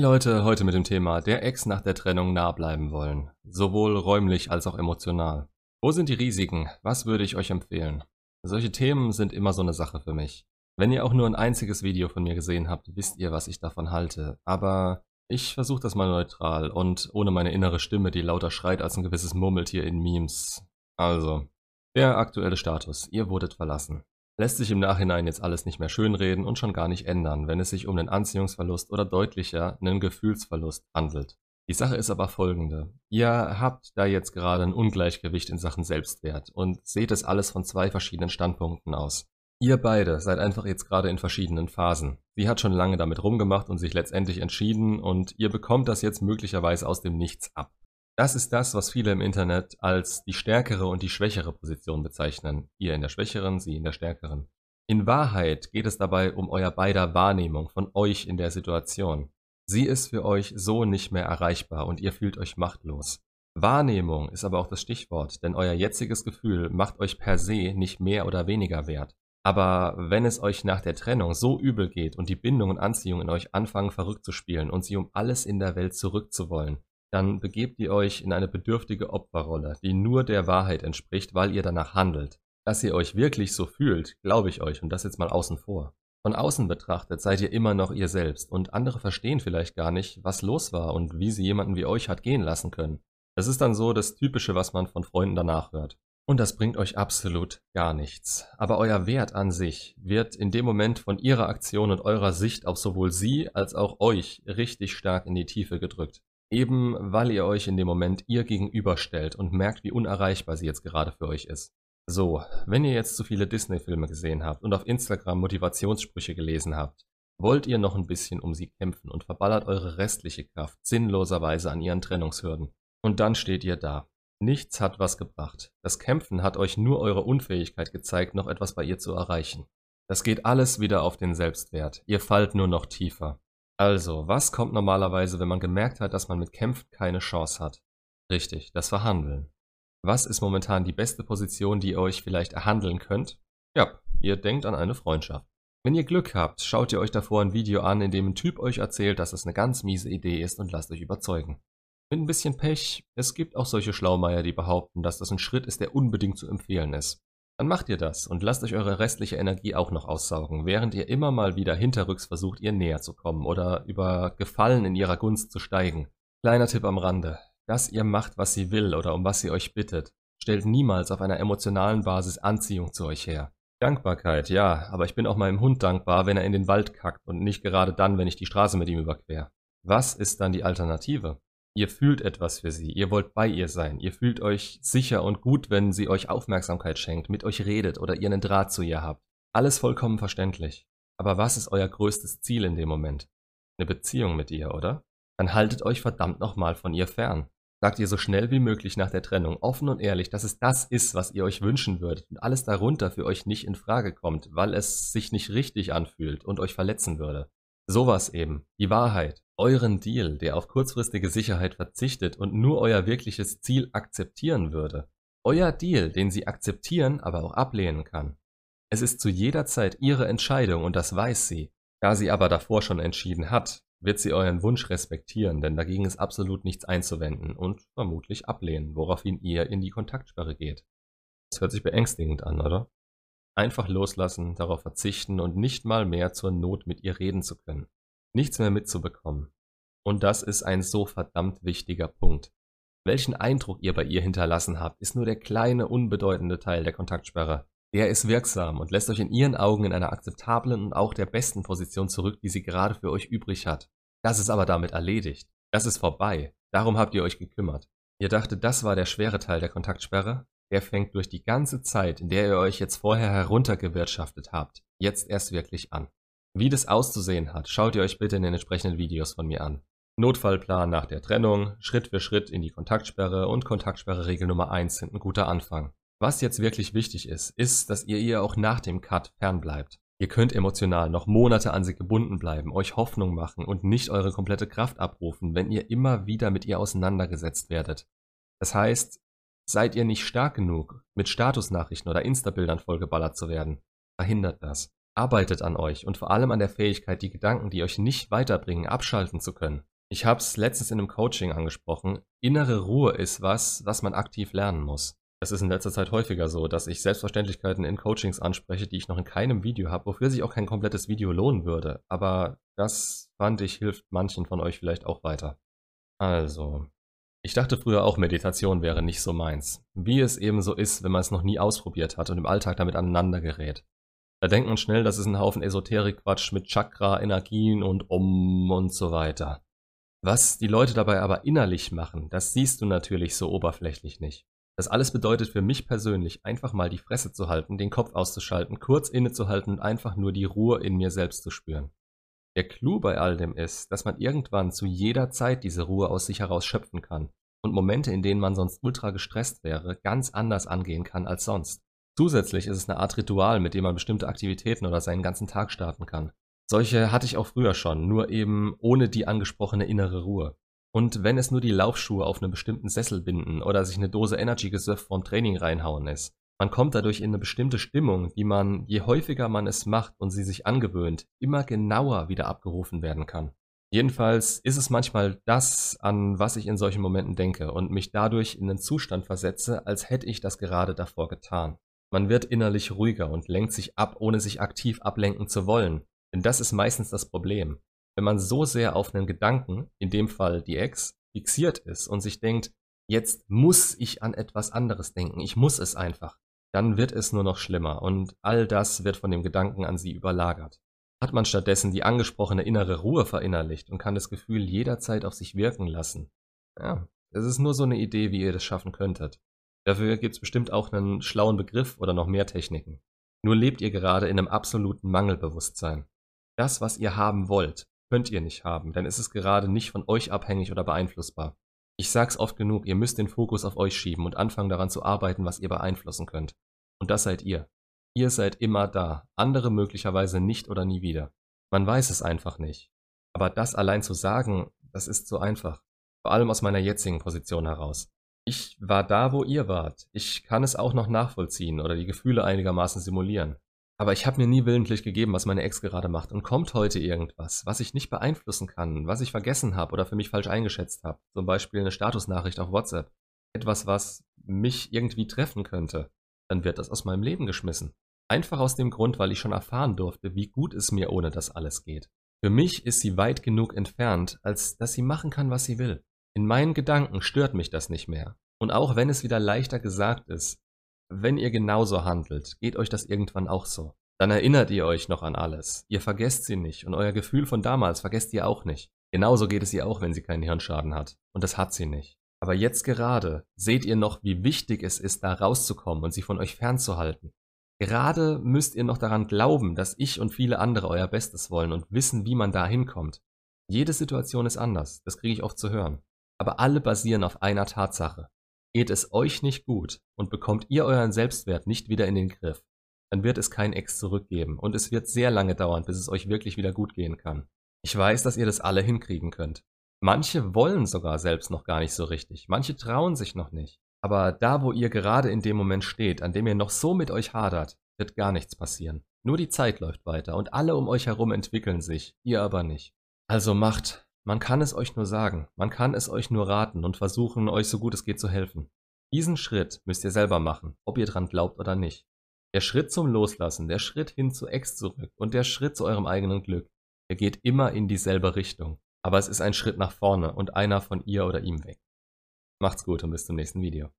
Hey Leute, heute mit dem Thema der Ex nach der Trennung nah bleiben wollen. Sowohl räumlich als auch emotional. Wo sind die Risiken? Was würde ich euch empfehlen? Solche Themen sind immer so eine Sache für mich. Wenn ihr auch nur ein einziges Video von mir gesehen habt, wisst ihr, was ich davon halte. Aber ich versuche das mal neutral und ohne meine innere Stimme, die lauter schreit als ein gewisses Murmeltier in Memes. Also, der aktuelle Status. Ihr wurdet verlassen. Lässt sich im Nachhinein jetzt alles nicht mehr schönreden und schon gar nicht ändern, wenn es sich um einen Anziehungsverlust oder deutlicher einen Gefühlsverlust handelt. Die Sache ist aber folgende. Ihr habt da jetzt gerade ein Ungleichgewicht in Sachen Selbstwert und seht es alles von zwei verschiedenen Standpunkten aus. Ihr beide seid einfach jetzt gerade in verschiedenen Phasen. Sie hat schon lange damit rumgemacht und sich letztendlich entschieden und ihr bekommt das jetzt möglicherweise aus dem Nichts ab. Das ist das, was viele im Internet als die stärkere und die schwächere Position bezeichnen. Ihr in der schwächeren, sie in der stärkeren. In Wahrheit geht es dabei um euer beider Wahrnehmung von euch in der Situation. Sie ist für euch so nicht mehr erreichbar und ihr fühlt euch machtlos. Wahrnehmung ist aber auch das Stichwort, denn euer jetziges Gefühl macht euch per se nicht mehr oder weniger wert. Aber wenn es euch nach der Trennung so übel geht und die Bindung und Anziehung in euch anfangen verrückt zu spielen und sie um alles in der Welt zurückzuwollen, dann begebt ihr euch in eine bedürftige Opferrolle, die nur der Wahrheit entspricht, weil ihr danach handelt. Dass ihr euch wirklich so fühlt, glaube ich euch und das jetzt mal außen vor. Von außen betrachtet seid ihr immer noch ihr selbst und andere verstehen vielleicht gar nicht, was los war und wie sie jemanden wie euch hat gehen lassen können. Das ist dann so das Typische, was man von Freunden danach hört. Und das bringt euch absolut gar nichts. Aber euer Wert an sich wird in dem Moment von ihrer Aktion und eurer Sicht auf sowohl sie als auch euch richtig stark in die Tiefe gedrückt. Eben weil ihr euch in dem Moment ihr gegenüberstellt und merkt, wie unerreichbar sie jetzt gerade für euch ist. So, wenn ihr jetzt zu viele Disney-Filme gesehen habt und auf Instagram Motivationssprüche gelesen habt, wollt ihr noch ein bisschen um sie kämpfen und verballert eure restliche Kraft sinnloserweise an ihren Trennungshürden. Und dann steht ihr da. Nichts hat was gebracht. Das Kämpfen hat euch nur eure Unfähigkeit gezeigt, noch etwas bei ihr zu erreichen. Das geht alles wieder auf den Selbstwert. Ihr fallt nur noch tiefer. Also, was kommt normalerweise, wenn man gemerkt hat, dass man mit Kämpfen keine Chance hat? Richtig, das Verhandeln. Was ist momentan die beste Position, die ihr euch vielleicht erhandeln könnt? Ja, ihr denkt an eine Freundschaft. Wenn ihr Glück habt, schaut ihr euch davor ein Video an, in dem ein Typ euch erzählt, dass es eine ganz miese Idee ist und lasst euch überzeugen. Mit ein bisschen Pech, es gibt auch solche Schlaumeier, die behaupten, dass das ein Schritt ist, der unbedingt zu empfehlen ist. Dann macht ihr das und lasst euch eure restliche Energie auch noch aussaugen, während ihr immer mal wieder hinterrücks versucht, ihr näher zu kommen oder über Gefallen in ihrer Gunst zu steigen. Kleiner Tipp am Rande. Dass ihr macht, was sie will oder um was sie euch bittet, stellt niemals auf einer emotionalen Basis Anziehung zu euch her. Dankbarkeit, ja, aber ich bin auch meinem Hund dankbar, wenn er in den Wald kackt und nicht gerade dann, wenn ich die Straße mit ihm überquer. Was ist dann die Alternative? Ihr fühlt etwas für sie, ihr wollt bei ihr sein, ihr fühlt euch sicher und gut, wenn sie euch Aufmerksamkeit schenkt, mit euch redet oder ihr einen Draht zu ihr habt. Alles vollkommen verständlich. Aber was ist euer größtes Ziel in dem Moment? Eine Beziehung mit ihr, oder? Dann haltet euch verdammt nochmal von ihr fern. Sagt ihr so schnell wie möglich nach der Trennung offen und ehrlich, dass es das ist, was ihr euch wünschen würdet und alles darunter für euch nicht in Frage kommt, weil es sich nicht richtig anfühlt und euch verletzen würde. Sowas eben, die Wahrheit euren Deal, der auf kurzfristige Sicherheit verzichtet und nur euer wirkliches Ziel akzeptieren würde. Euer Deal, den sie akzeptieren, aber auch ablehnen kann. Es ist zu jeder Zeit ihre Entscheidung und das weiß sie. Da sie aber davor schon entschieden hat, wird sie euren Wunsch respektieren, denn dagegen ist absolut nichts einzuwenden und vermutlich ablehnen, woraufhin ihr in die Kontaktsperre geht. Das hört sich beängstigend an, oder? Einfach loslassen, darauf verzichten und nicht mal mehr zur Not mit ihr reden zu können nichts mehr mitzubekommen. Und das ist ein so verdammt wichtiger Punkt. Welchen Eindruck ihr bei ihr hinterlassen habt, ist nur der kleine, unbedeutende Teil der Kontaktsperre. Der ist wirksam und lässt euch in ihren Augen in einer akzeptablen und auch der besten Position zurück, die sie gerade für euch übrig hat. Das ist aber damit erledigt. Das ist vorbei. Darum habt ihr euch gekümmert. Ihr dachtet, das war der schwere Teil der Kontaktsperre? Der fängt durch die ganze Zeit, in der ihr euch jetzt vorher heruntergewirtschaftet habt, jetzt erst wirklich an. Wie das auszusehen hat, schaut ihr euch bitte in den entsprechenden Videos von mir an. Notfallplan nach der Trennung, Schritt für Schritt in die Kontaktsperre und Kontaktsperre-Regel Nummer 1 sind ein guter Anfang. Was jetzt wirklich wichtig ist, ist, dass ihr ihr auch nach dem Cut fernbleibt. Ihr könnt emotional noch Monate an sie gebunden bleiben, euch Hoffnung machen und nicht eure komplette Kraft abrufen, wenn ihr immer wieder mit ihr auseinandergesetzt werdet. Das heißt, seid ihr nicht stark genug, mit Statusnachrichten oder Instabildern vollgeballert zu werden, verhindert das. Arbeitet an euch und vor allem an der Fähigkeit, die Gedanken, die euch nicht weiterbringen, abschalten zu können. Ich habe es letztens in einem Coaching angesprochen. Innere Ruhe ist was, was man aktiv lernen muss. Es ist in letzter Zeit häufiger so, dass ich Selbstverständlichkeiten in Coachings anspreche, die ich noch in keinem Video habe, wofür sich auch kein komplettes Video lohnen würde. Aber das fand ich hilft manchen von euch vielleicht auch weiter. Also, ich dachte früher auch, Meditation wäre nicht so meins. Wie es eben so ist, wenn man es noch nie ausprobiert hat und im Alltag damit aneinander gerät. Da denkt man schnell, das ist ein Haufen Esoterik-Quatsch mit Chakra, Energien und Om und so weiter. Was die Leute dabei aber innerlich machen, das siehst du natürlich so oberflächlich nicht. Das alles bedeutet für mich persönlich, einfach mal die Fresse zu halten, den Kopf auszuschalten, kurz innezuhalten und einfach nur die Ruhe in mir selbst zu spüren. Der Clou bei all dem ist, dass man irgendwann zu jeder Zeit diese Ruhe aus sich heraus schöpfen kann und Momente, in denen man sonst ultra gestresst wäre, ganz anders angehen kann als sonst. Zusätzlich ist es eine Art Ritual, mit dem man bestimmte Aktivitäten oder seinen ganzen Tag starten kann. Solche hatte ich auch früher schon, nur eben ohne die angesprochene innere Ruhe. Und wenn es nur die Laufschuhe auf einen bestimmten Sessel binden oder sich eine Dose Energy Gesurf vorm Training reinhauen ist, man kommt dadurch in eine bestimmte Stimmung, die man, je häufiger man es macht und sie sich angewöhnt, immer genauer wieder abgerufen werden kann. Jedenfalls ist es manchmal das, an was ich in solchen Momenten denke und mich dadurch in einen Zustand versetze, als hätte ich das gerade davor getan. Man wird innerlich ruhiger und lenkt sich ab, ohne sich aktiv ablenken zu wollen, denn das ist meistens das Problem. Wenn man so sehr auf einen Gedanken, in dem Fall die Ex, fixiert ist und sich denkt, jetzt muss ich an etwas anderes denken, ich muss es einfach, dann wird es nur noch schlimmer und all das wird von dem Gedanken an sie überlagert. Hat man stattdessen die angesprochene innere Ruhe verinnerlicht und kann das Gefühl jederzeit auf sich wirken lassen. Ja, es ist nur so eine Idee, wie ihr das schaffen könntet. Dafür gibt es bestimmt auch einen schlauen Begriff oder noch mehr Techniken. Nur lebt ihr gerade in einem absoluten Mangelbewusstsein. Das, was ihr haben wollt, könnt ihr nicht haben, denn es ist gerade nicht von euch abhängig oder beeinflussbar. Ich sag's oft genug, ihr müsst den Fokus auf euch schieben und anfangen daran zu arbeiten, was ihr beeinflussen könnt. Und das seid ihr. Ihr seid immer da, andere möglicherweise nicht oder nie wieder. Man weiß es einfach nicht. Aber das allein zu sagen, das ist so einfach. Vor allem aus meiner jetzigen Position heraus. Ich war da, wo ihr wart. Ich kann es auch noch nachvollziehen oder die Gefühle einigermaßen simulieren. Aber ich habe mir nie willentlich gegeben, was meine Ex gerade macht. Und kommt heute irgendwas, was ich nicht beeinflussen kann, was ich vergessen habe oder für mich falsch eingeschätzt habe, zum Beispiel eine Statusnachricht auf WhatsApp, etwas, was mich irgendwie treffen könnte, dann wird das aus meinem Leben geschmissen. Einfach aus dem Grund, weil ich schon erfahren durfte, wie gut es mir ohne das alles geht. Für mich ist sie weit genug entfernt, als dass sie machen kann, was sie will. In meinen Gedanken stört mich das nicht mehr. Und auch wenn es wieder leichter gesagt ist, wenn ihr genauso handelt, geht euch das irgendwann auch so. Dann erinnert ihr euch noch an alles. Ihr vergesst sie nicht und euer Gefühl von damals vergesst ihr auch nicht. Genauso geht es ihr auch, wenn sie keinen Hirnschaden hat. Und das hat sie nicht. Aber jetzt gerade seht ihr noch, wie wichtig es ist, da rauszukommen und sie von euch fernzuhalten. Gerade müsst ihr noch daran glauben, dass ich und viele andere euer Bestes wollen und wissen, wie man da hinkommt. Jede Situation ist anders, das kriege ich oft zu hören. Aber alle basieren auf einer Tatsache. Geht es euch nicht gut und bekommt ihr euren Selbstwert nicht wieder in den Griff, dann wird es kein Ex zurückgeben und es wird sehr lange dauern, bis es euch wirklich wieder gut gehen kann. Ich weiß, dass ihr das alle hinkriegen könnt. Manche wollen sogar selbst noch gar nicht so richtig, manche trauen sich noch nicht. Aber da, wo ihr gerade in dem Moment steht, an dem ihr noch so mit euch hadert, wird gar nichts passieren. Nur die Zeit läuft weiter und alle um euch herum entwickeln sich, ihr aber nicht. Also macht, man kann es euch nur sagen, man kann es euch nur raten und versuchen, euch so gut es geht zu helfen. Diesen Schritt müsst ihr selber machen, ob ihr dran glaubt oder nicht. Der Schritt zum Loslassen, der Schritt hin zu Ex zurück und der Schritt zu eurem eigenen Glück, er geht immer in dieselbe Richtung. Aber es ist ein Schritt nach vorne und einer von ihr oder ihm weg. Macht's gut und bis zum nächsten Video.